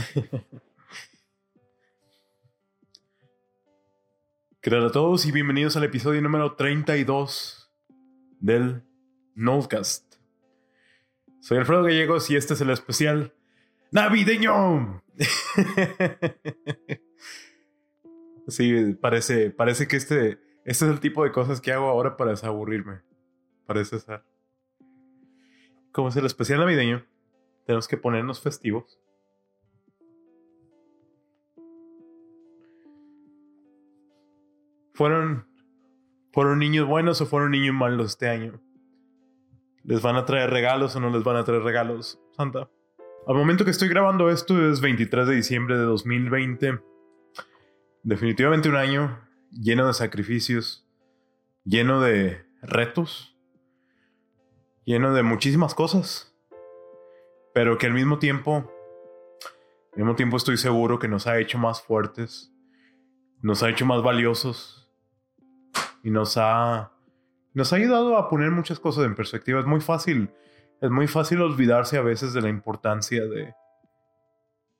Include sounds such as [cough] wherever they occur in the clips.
[laughs] ¿Qué tal a todos y bienvenidos al episodio número 32 del Nodcast? Soy Alfredo Gallegos y este es el especial navideño. [laughs] sí, parece, parece que este, este es el tipo de cosas que hago ahora para desaburrirme. Parece ser. Como es el especial navideño, tenemos que ponernos festivos. ¿Fueron, ¿Fueron niños buenos o fueron niños malos este año? ¿Les van a traer regalos o no les van a traer regalos, Santa? Al momento que estoy grabando esto es 23 de diciembre de 2020. Definitivamente un año lleno de sacrificios, lleno de retos, lleno de muchísimas cosas, pero que al mismo tiempo, al mismo tiempo estoy seguro que nos ha hecho más fuertes, nos ha hecho más valiosos, y nos ha, nos ha ayudado a poner muchas cosas en perspectiva. Es muy fácil, es muy fácil olvidarse a veces de la importancia de,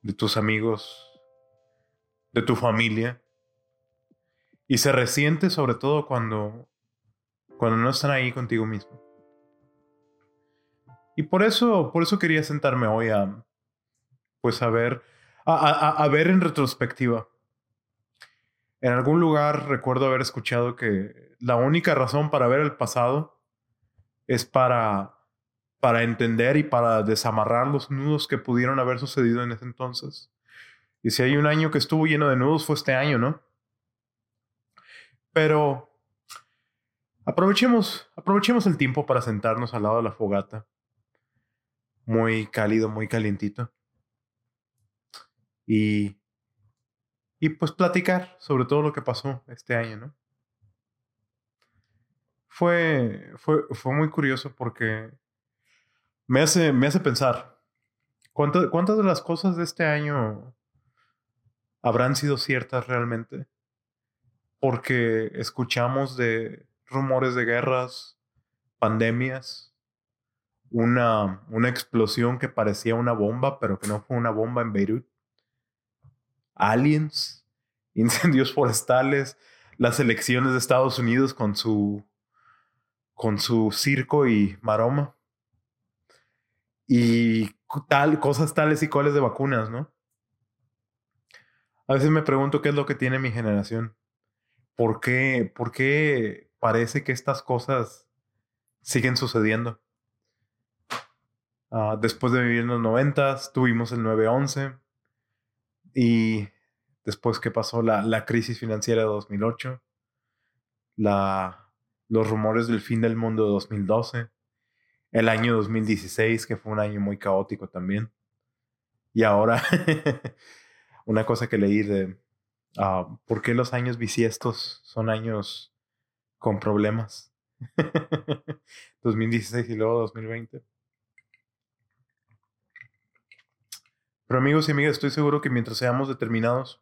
de tus amigos, de tu familia. Y se resiente sobre todo cuando, cuando no están ahí contigo mismo. Y por eso, por eso quería sentarme hoy a, pues a ver, a ver en retrospectiva en algún lugar recuerdo haber escuchado que la única razón para ver el pasado es para, para entender y para desamarrar los nudos que pudieron haber sucedido en ese entonces. Y si hay un año que estuvo lleno de nudos fue este año, ¿no? Pero aprovechemos, aprovechemos el tiempo para sentarnos al lado de la fogata. Muy cálido, muy calientito. Y y pues platicar sobre todo lo que pasó este año, ¿no? Fue, fue, fue muy curioso porque me hace, me hace pensar, ¿cuántas, ¿cuántas de las cosas de este año habrán sido ciertas realmente? Porque escuchamos de rumores de guerras, pandemias, una, una explosión que parecía una bomba, pero que no fue una bomba en Beirut aliens, incendios forestales, las elecciones de Estados Unidos con su con su circo y maroma. Y tal, cosas tales y cuales de vacunas, ¿no? A veces me pregunto qué es lo que tiene mi generación. ¿Por qué, por qué parece que estas cosas siguen sucediendo? Ah, después de vivir en los noventas, tuvimos el 9-11, y después que pasó la, la crisis financiera de 2008, la, los rumores del fin del mundo de 2012, el año 2016, que fue un año muy caótico también. Y ahora, [laughs] una cosa que leí de uh, por qué los años bisiestos son años con problemas. [laughs] 2016 y luego 2020. Pero amigos y amigas, estoy seguro que mientras seamos determinados,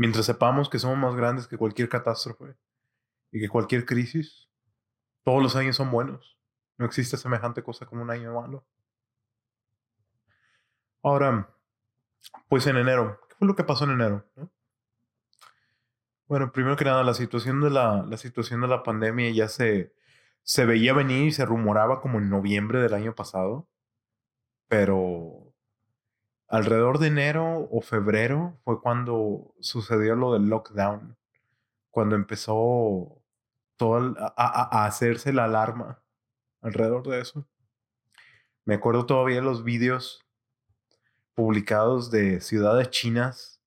mientras sepamos que somos más grandes que cualquier catástrofe y que cualquier crisis, todos los años son buenos. No existe semejante cosa como un año malo. Ahora, pues en enero, ¿qué fue lo que pasó en enero? Bueno, primero que nada, la situación de la, la situación de la pandemia ya se, se veía venir y se rumoraba como en noviembre del año pasado, pero alrededor de enero o febrero fue cuando sucedió lo del lockdown, cuando empezó todo a, hacerse la alarma alrededor de eso. Me acuerdo todavía los vídeos publicados de ciudades chinas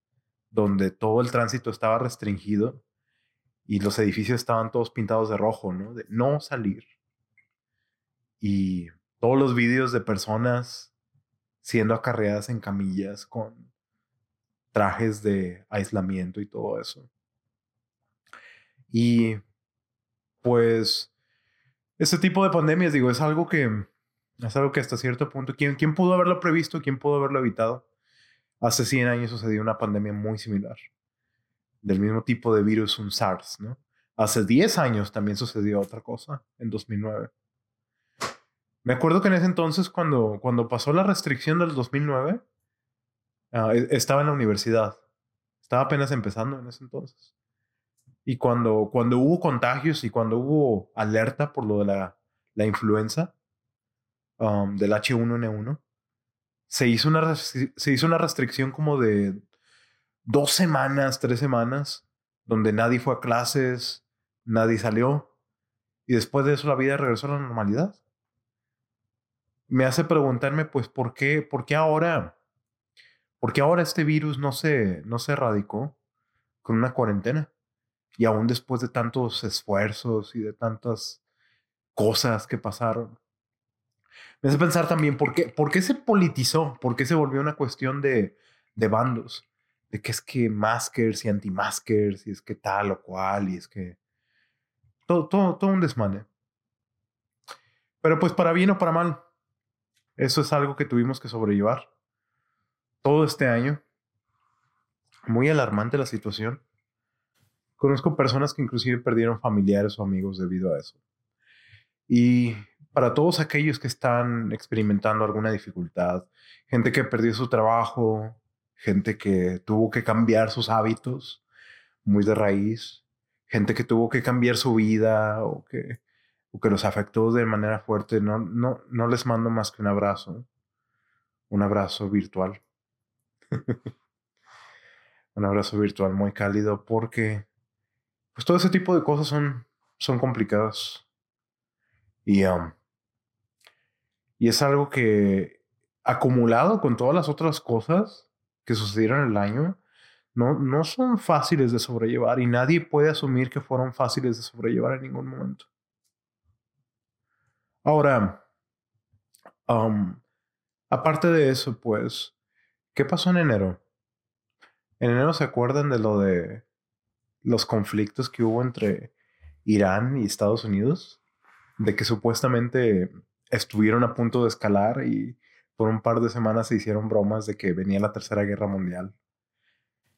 donde todo el tránsito estaba restringido y los edificios estaban todos pintados de rojo, ¿no? De no salir. Y todos los vídeos de personas siendo acarreadas en camillas con trajes de aislamiento y todo eso. Y pues ese tipo de pandemias, digo, es algo que es algo que hasta cierto punto, ¿quién, quién pudo haberlo previsto? ¿Quién pudo haberlo evitado? Hace 100 años sucedió una pandemia muy similar, del mismo tipo de virus, un SARS, ¿no? Hace 10 años también sucedió otra cosa, en 2009. Me acuerdo que en ese entonces, cuando, cuando pasó la restricción del 2009, Ah, e, estaba en la universidad. Estaba apenas empezando en ese entonces. Y cuando, cuando hubo contagios y cuando hubo alerta por lo de la, la influenza um, del H1N1, se hizo, una, se hizo una restricción como de dos semanas, tres semanas, donde nadie fue a clases, nadie salió. Y después de eso la vida regresó a la normalidad. Me hace preguntarme, pues, ¿por qué, por qué ahora, por qué ahora este virus no se, no se erradicó con una cuarentena? Y aún después de tantos esfuerzos y de tantas cosas que pasaron. Me hace pensar también, ¿por qué, por qué se politizó? ¿Por qué se volvió una cuestión de, de bandos? De que es que maskers y anti-maskers y es que tal o cual y es que todo, todo, todo un desmane. Pero pues para bien o para mal, eso es algo que tuvimos que sobrellevar todo este año. Muy alarmante la situación. Conozco personas que inclusive perdieron familiares o amigos debido a eso. Y para todos aquellos que están experimentando alguna dificultad, gente que perdió su trabajo, gente que tuvo que cambiar sus hábitos muy de raíz, gente que tuvo que cambiar su vida o que, o que los afectó de manera fuerte, no, no, no les mando más que un abrazo, un abrazo virtual. [laughs] un abrazo virtual muy cálido porque pues todo ese tipo de cosas son, son complicadas. Y, um, y es algo que acumulado con todas las otras cosas que sucedieron el año, no, no son fáciles de sobrellevar y nadie puede asumir que fueron fáciles de sobrellevar en ningún momento. Ahora, aparte de eso, pues, ¿qué pasó en enero? En enero se acuerdan de lo de los conflictos que hubo entre Irán y Estados Unidos, de que supuestamente estuvieron a punto de escalar y por un par de semanas se hicieron bromas de que venía la Tercera Guerra Mundial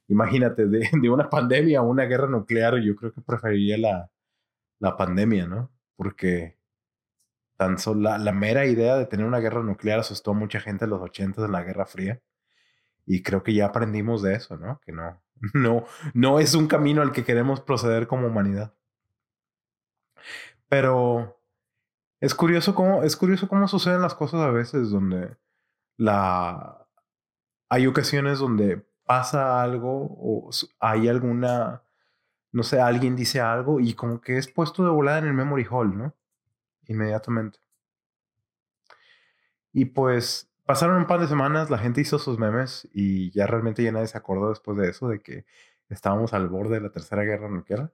imagínate, de, [laughs] de, una pandemia a una guerra nuclear, yo creo que preferiría la, la pandemia, ¿no? Porque tan solo la, mera idea de tener una guerra nuclear asustó a mucha gente en los 80 de la Guerra Fría. Y creo que ya aprendimos de eso, ¿no? Que no, [laughs] no, no es un camino al que queremos proceder como humanidad. Pero es curioso cómo, es curioso cómo suceden las cosas a veces donde la... Hay ocasiones donde pasa algo o hay alguna, no sé, alguien dice algo y como que es puesto de volada en el memory hall, ¿no? Inmediatamente. Y pues pasaron un par de semanas, la gente hizo sus memes y ya realmente ya nadie se acordó después de eso, de que estábamos al borde de la tercera guerra nuclear.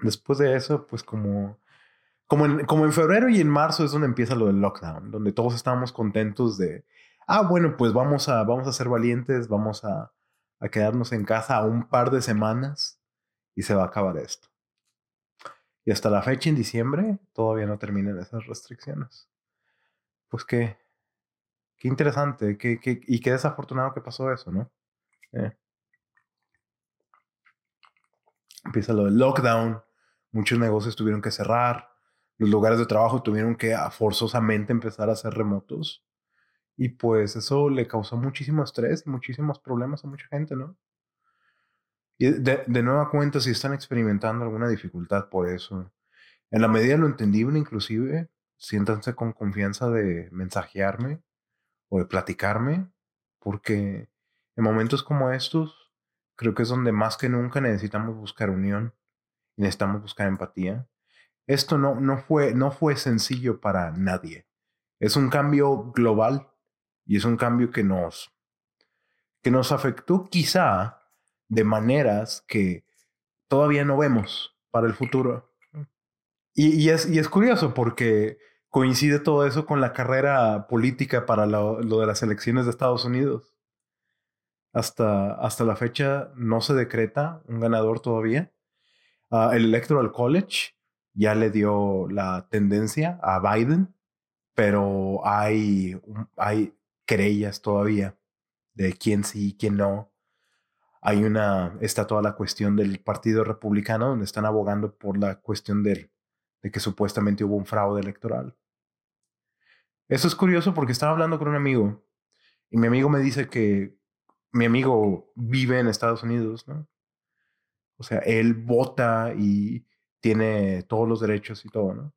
después de eso, pues como, como, en, como en febrero y en marzo es donde empieza lo del lockdown, donde todos estábamos contentos de ah, bueno, pues vamos a, vamos a ser valientes, vamos a, a quedarnos en casa un par de semanas y se va a acabar esto. Y hasta la fecha en diciembre todavía no terminan esas restricciones. Pues qué, qué interesante qué, qué, y qué desafortunado que pasó eso, ¿no? Eh. Empieza lo del lockdown, muchos negocios tuvieron que cerrar, los lugares de trabajo tuvieron que forzosamente empezar a ser remotos. Y pues eso le causó muchísimo estrés y muchísimos problemas a mucha gente, ¿no? Y de, de nueva cuenta, si están experimentando alguna dificultad por eso, en la medida de lo entendible, inclusive, siéntanse con confianza de mensajearme o de platicarme, porque en momentos como estos, creo que es donde más que nunca necesitamos buscar unión y necesitamos buscar empatía. Esto no, no, fue, no fue sencillo para nadie. Es un cambio global y es un cambio que nos, que nos afectó quizá de maneras que todavía no vemos para el futuro. Y, es, y es curioso porque coincide todo eso con la carrera política para lo, de las elecciones de Estados Unidos. Hasta, hasta la fecha no se decreta un ganador todavía. Ah, el Electoral College ya le dio la tendencia a Biden, pero hay, hay querellas todavía de quién sí y quién no. Hay una, está toda la cuestión del Partido Republicano, donde están abogando por la cuestión de, de que supuestamente hubo un fraude electoral. Eso es curioso porque estaba hablando con un amigo Y mi amigo me dice que mi amigo vive en Estados Unidos, ¿no? O sea, él vota y tiene todos los derechos y todo, ¿no?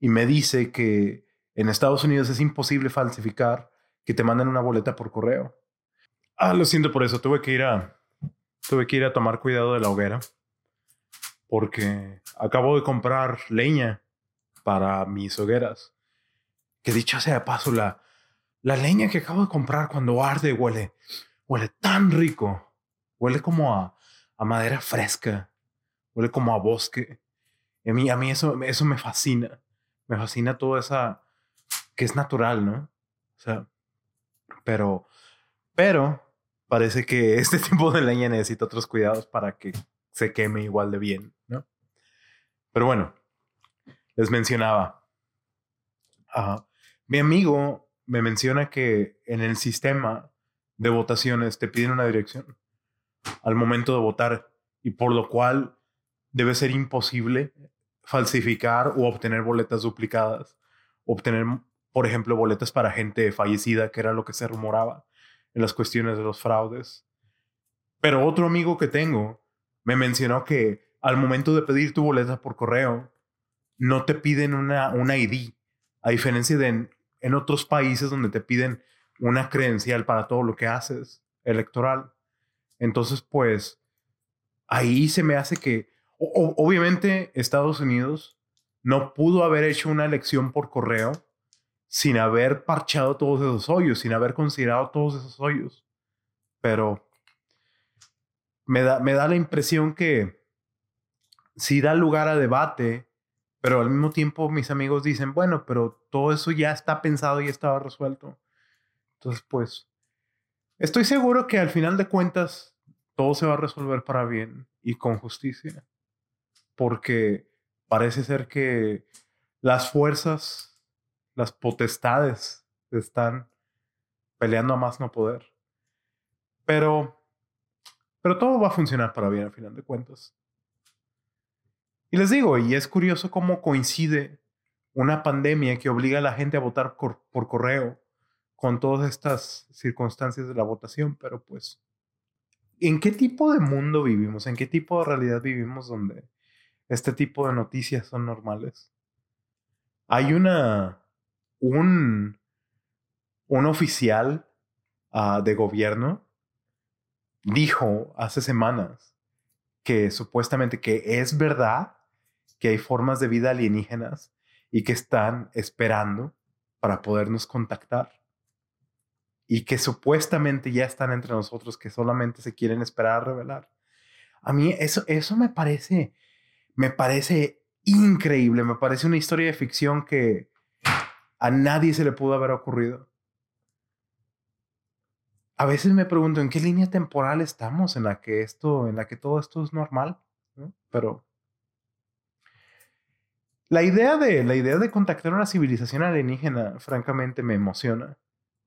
Y me dice que en Estados Unidos es imposible falsificar que te manden una boleta por correo. Ah, lo siento por eso. Tuve que ir a, tuve que ir a tomar cuidado de la hoguera porque acabo de comprar leña para mis hogueras. Que dicho sea de paso, la, la leña que acabo de comprar cuando arde huele, huele tan rico. Huele como a, a madera fresca. Huele como a bosque. a mí, a mí eso, eso me fascina. Me fascina toda esa que es natural, ¿no? O sea, pero, pero parece que este [laughs] tipo de leña necesita otros cuidados para que se queme igual de bien, ¿no? Pero bueno, les mencionaba. mi amigo me menciona que en el sistema de votaciones te piden una dirección al momento de votar y por lo cual debe ser imposible falsificar o obtener boletas duplicadas, obtener, por ejemplo, boletas para gente fallecida, que era lo que se rumoraba las cuestiones de los fraudes. Pero otro amigo que tengo me mencionó que al momento de pedir tu boleta por correo, no te piden una, ID, a diferencia de en, en otros países donde te piden una credencial para todo lo que haces electoral. Entonces, pues, ahí se me hace que, obviamente, Estados Unidos no pudo haber hecho una elección por correo sin haber parchado todos esos hoyos, sin haber considerado todos esos hoyos. Pero me da, me da la impresión que sí da lugar a debate, pero al mismo tiempo mis amigos dicen, bueno, pero todo eso ya está pensado y estaba resuelto. Entonces, pues, estoy seguro que al final de cuentas todo se va a resolver para bien y con justicia, porque parece ser que las fuerzas, las potestades están peleando a más no poder. Pero, pero todo va a funcionar para bien al final de cuentas. Y les digo, y es curioso cómo coincide una pandemia que obliga a la gente a votar por, por correo con todas estas circunstancias de la votación, pero pues, ¿en qué tipo de mundo vivimos? ¿En qué tipo de realidad vivimos donde este tipo de noticias son normales? Hay una, un, un oficial uh, de gobierno dijo hace semanas que supuestamente que es verdad que hay formas de vida alienígenas y que están esperando para podernos contactar. Y que supuestamente ya están entre nosotros, que solamente se quieren esperar a revelar. A mí eso, eso me parece, me parece increíble, me parece una historia de ficción que a nadie se le pudo haber ocurrido. A veces me pregunto en qué línea temporal estamos en la que esto, en la que todo esto es normal, Pero la idea de, la idea de contactar una civilización alienígena, francamente, me emociona.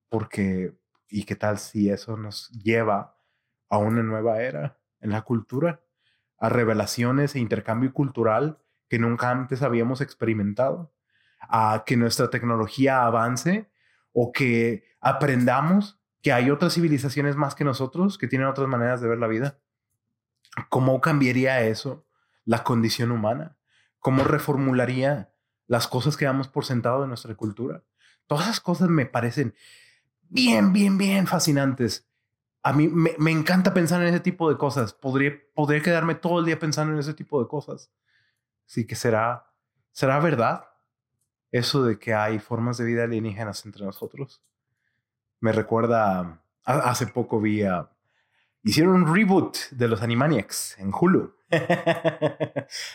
Porque, ¿y qué tal si eso nos lleva a una nueva era en la cultura? A revelaciones e intercambio cultural que nunca antes habíamos experimentado. A que nuestra tecnología avance o que aprendamos que hay otras civilizaciones más que nosotros que tienen otras maneras de ver la vida. ¿Cómo cambiaría eso la condición humana? cómo reformularía las cosas que damos por sentado de nuestra cultura. Todas esas cosas me parecen bien, bien, bien fascinantes. A mí me, encanta pensar en ese tipo de cosas. Podría, podría quedarme todo el día pensando en ese tipo de cosas. Así que será, será verdad eso de que hay formas de vida alienígenas entre nosotros. Me recuerda, hace poco vi a, hicieron un reboot de los Animaniacs en Hulu. [laughs]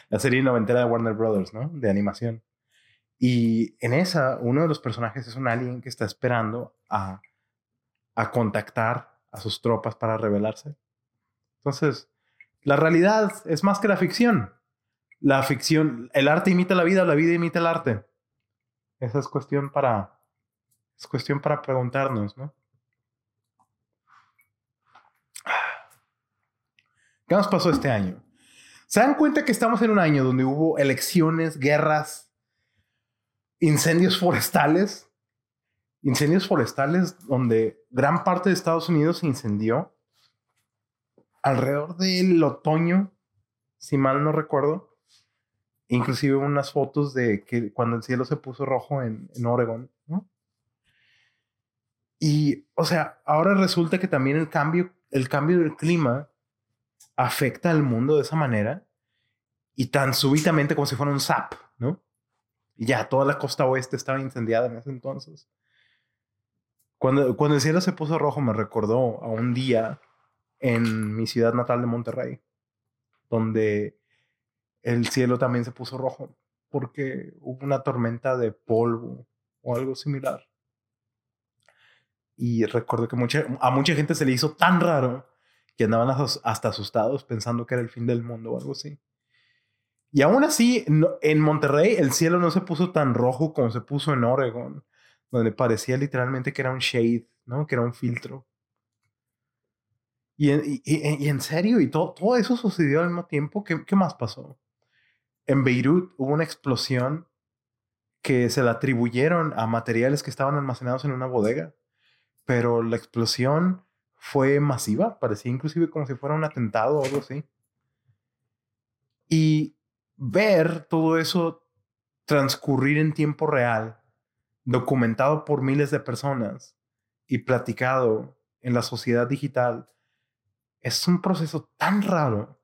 la serie noventera de Warner Brothers, ¿no? De animación. Y en esa, uno de los personajes es un alien que está esperando a, a contactar a sus tropas para rebelarse. Entonces, la realidad es más que la ficción. La ficción, el arte imita la vida, la vida imita el arte. Esa es cuestión para, es cuestión para preguntarnos, ¿no? ¿Qué nos pasó este año? ¿Se dan cuenta que estamos en un año donde hubo elecciones, guerras, incendios forestales incendios forestales donde gran parte de Estados Unidos se incendió alrededor del otoño, si mal no recuerdo. Inclusive unas fotos de que cuando el cielo se puso rojo en, en Oregon, ¿no? Y, o sea, ahora resulta que también el cambio, el cambio del clima afecta al mundo de esa manera y tan súbitamente como si fuera un zap, ¿no? Y ya toda la costa oeste estaba incendiada en ese entonces. Cuando, cuando el cielo se puso rojo me recordó a un día en mi ciudad natal de Monterrey, donde el cielo también se puso rojo porque hubo una tormenta de polvo o algo similar. Y recuerdo que a mucha gente se le hizo tan raro que andaban hasta asustados pensando que era el fin del mundo o algo así. Y aún así, en Monterrey el cielo no se puso tan rojo como se puso en Oregon, donde parecía literalmente que era un shade, ¿no? Que era un filtro. Y en, y, en serio, y todo, todo eso sucedió al mismo tiempo. ¿Qué, ¿Qué más pasó? En Beirut hubo una explosión que se la atribuyeron a materiales que estaban almacenados en una bodega, pero la explosión fue masiva, parecía inclusive como si fuera un atentado o algo así. Y ver todo eso transcurrir en tiempo real, documentado por miles de personas y platicado en la sociedad digital, es un proceso tan raro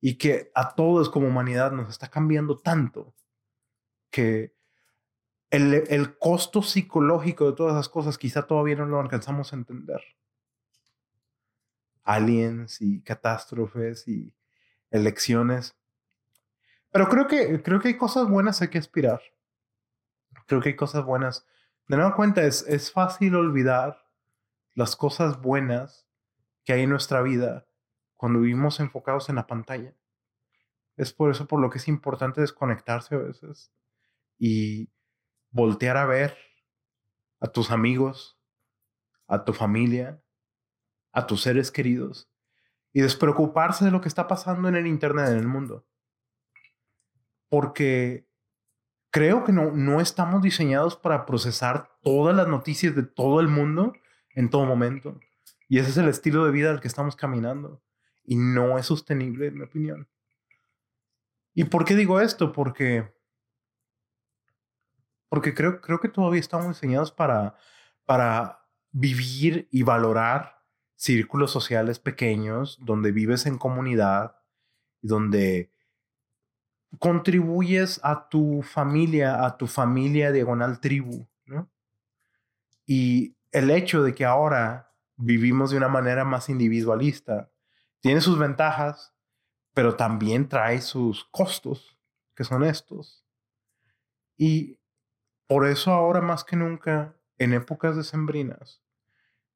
y que a todos como humanidad nos está cambiando tanto que el, el costo psicológico de todas esas cosas quizá todavía no lo alcanzamos a entender. Aliens y catástrofes y elecciones pero creo que, creo que hay cosas buenas hay que aspirar. Creo que hay cosas buenas. De nueva cuenta, es, es fácil olvidar las cosas buenas que hay en nuestra vida cuando vivimos enfocados en la pantalla. Es por eso por lo que es importante desconectarse a veces y voltear a ver a tus amigos, a tu familia, a tus seres queridos y despreocuparse de lo que está pasando en el Internet, en el mundo porque creo que no, no estamos diseñados para procesar todas las noticias de todo el mundo en todo momento. Y ese es el estilo de vida al que estamos caminando. Y no es sostenible, en mi opinión. ¿Y por qué digo esto? Porque, porque creo, creo que todavía estamos diseñados para, para vivir y valorar círculos sociales pequeños, donde vives en comunidad, y donde contribuyes a tu familia, a tu familia diagonal tribu, ¿no? Y el hecho de que ahora vivimos de una manera más individualista tiene sus ventajas, pero también trae sus costos, que son estos. Y por eso ahora más que nunca, en épocas decembrinas,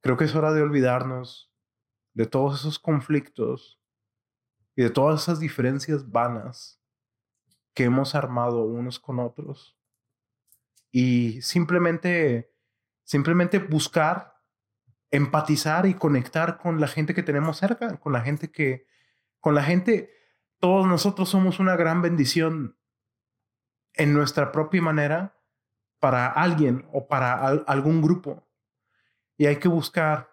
creo que es hora de olvidarnos de todos esos conflictos y de todas esas diferencias vanas que hemos armado unos con otros y simplemente, simplemente buscar, empatizar y conectar con la gente que tenemos cerca, con la gente que, con la gente, todos nosotros somos una gran bendición en nuestra propia manera para alguien o para algún grupo. Y hay que buscar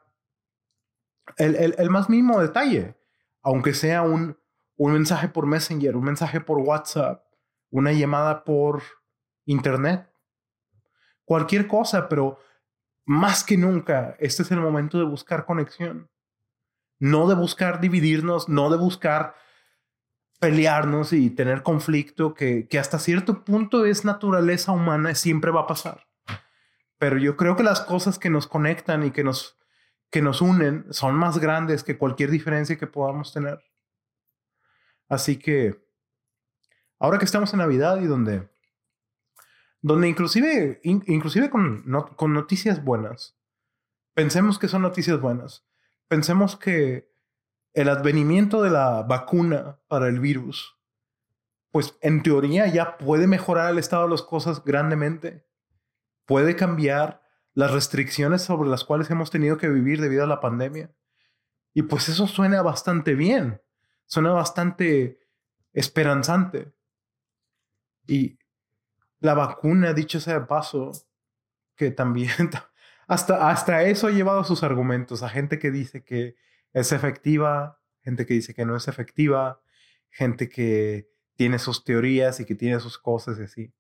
el, el, el, más mínimo detalle, aunque sea un, un mensaje por Messenger, un mensaje por WhatsApp, una llamada por internet, cualquier cosa, pero más que nunca, este es el momento de buscar conexión, no de buscar dividirnos, no de buscar pelearnos y tener conflicto, que, que hasta cierto punto es naturaleza humana, siempre va a pasar. Pero yo creo que las cosas que nos conectan y que nos, que nos unen son más grandes que cualquier diferencia que podamos tener. Así que ahora que estamos en Navidad y donde, donde inclusive, inclusive con, con noticias buenas, pensemos que son noticias buenas, pensemos que el advenimiento de la vacuna para el virus, pues en teoría ya puede mejorar el estado de las cosas grandemente, puede cambiar las restricciones sobre las cuales hemos tenido que vivir debido a la pandemia. Y pues eso suena bastante bien, suena bastante esperanzante. Y la vacuna, dicho sea de paso, que también, [laughs] hasta, hasta eso ha llevado sus argumentos a gente que dice que es efectiva, gente que dice que no es efectiva, gente que tiene sus teorías y que tiene sus cosas y así.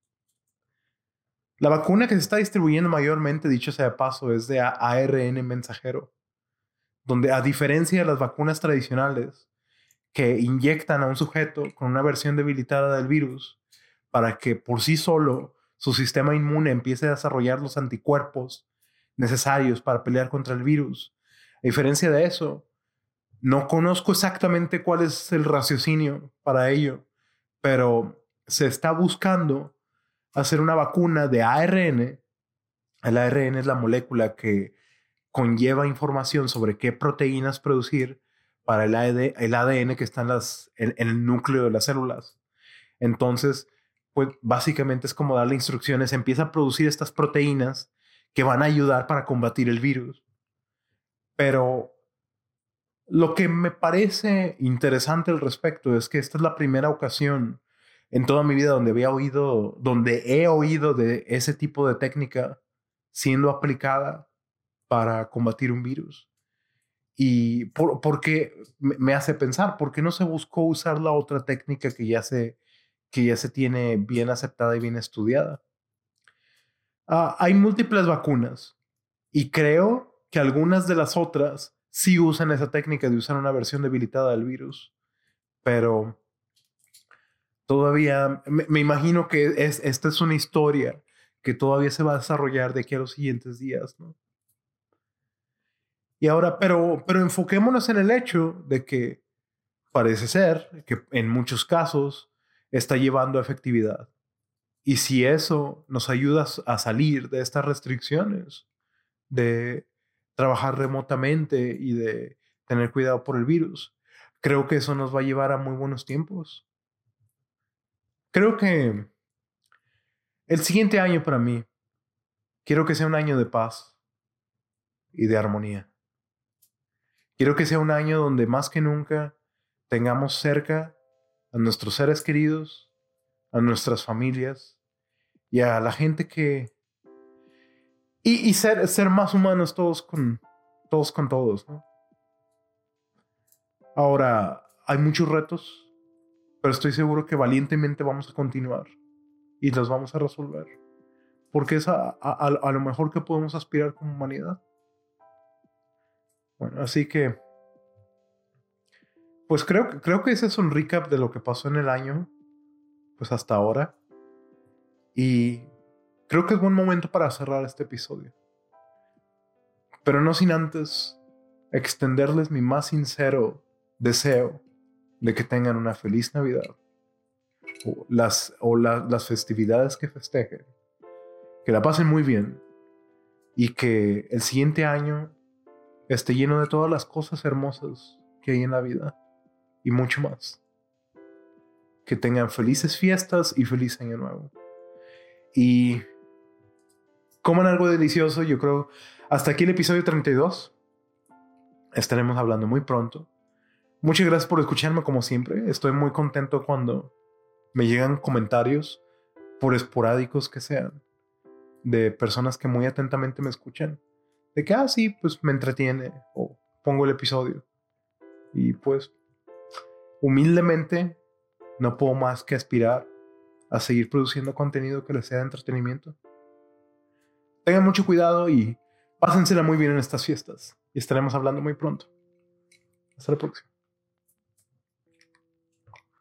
La vacuna que se está distribuyendo mayormente, dicho sea de paso, es de ARN mensajero, donde a diferencia de las vacunas tradicionales que inyectan a un sujeto con una versión debilitada del virus para que por sí solo su sistema inmune empiece a desarrollar los anticuerpos necesarios para pelear contra el virus. A diferencia de eso, no conozco exactamente cuál es el raciocinio para ello, pero se está buscando hacer una vacuna de ARN. El ARN es la molécula que conlleva información sobre qué proteínas producir para el, ADN que está en, el núcleo de las células. Entonces, pues básicamente es como darle instrucciones, empieza a producir estas proteínas que van a ayudar para combatir el virus. Pero lo que me parece interesante al respecto es que esta es la primera ocasión en toda mi vida donde había oído, donde he oído de ese tipo de técnica siendo aplicada para combatir un virus. Y por, porque me hace pensar, ¿por qué no se buscó usar la otra técnica que ya se, que ya se tiene bien aceptada y bien estudiada? Ah, hay múltiples vacunas y creo que algunas de las otras sí usan esa técnica de usar una versión debilitada del virus, pero todavía me, imagino que es, esta es una historia que todavía se va a desarrollar de aquí a los siguientes días, ¿no? Y ahora, pero, pero enfoquémonos en el hecho de que parece ser que en muchos casos está llevando a efectividad. Y si eso nos ayuda a salir de estas restricciones, de trabajar remotamente y de tener cuidado por el virus. Creo que eso nos va a llevar a muy buenos tiempos. Creo que el siguiente año para mí, quiero que sea un año de paz y de armonía. Quiero que sea un año donde más que nunca tengamos cerca a nuestros seres queridos, a nuestras familias y a la gente que, y, ser, ser más humanos todos con todos. Con todos. Ahora, hay muchos retos, pero estoy seguro que valientemente vamos a continuar y los vamos a resolver. Porque es a, a, lo mejor que podemos aspirar como humanidad. Bueno, así que, pues creo, creo que ese es un recap de lo que pasó en el año, pues hasta ahora. Y Creo que es buen momento para cerrar este episodio. Pero no sin antes extenderles mi más sincero deseo de que tengan una feliz Navidad o las, o las festividades que festejen, que la pasen muy bien y que el siguiente año esté lleno de todas las cosas hermosas que hay en la vida y mucho más. Que tengan felices fiestas y feliz año nuevo. Y coman algo delicioso, yo creo. Hasta aquí el episodio 32. Estaremos hablando muy pronto. Muchas gracias por escucharme como siempre. Estoy muy contento cuando me llegan comentarios, por esporádicos que sean, de personas que muy atentamente me escuchan. De que, ah, sí, pues me entretiene o pongo el episodio. Y pues, humildemente, no puedo más que aspirar a seguir produciendo contenido que les sea de entretenimiento. Tengan mucho cuidado y pásensela muy bien en estas fiestas. Y estaremos hablando muy pronto. Hasta la próxima.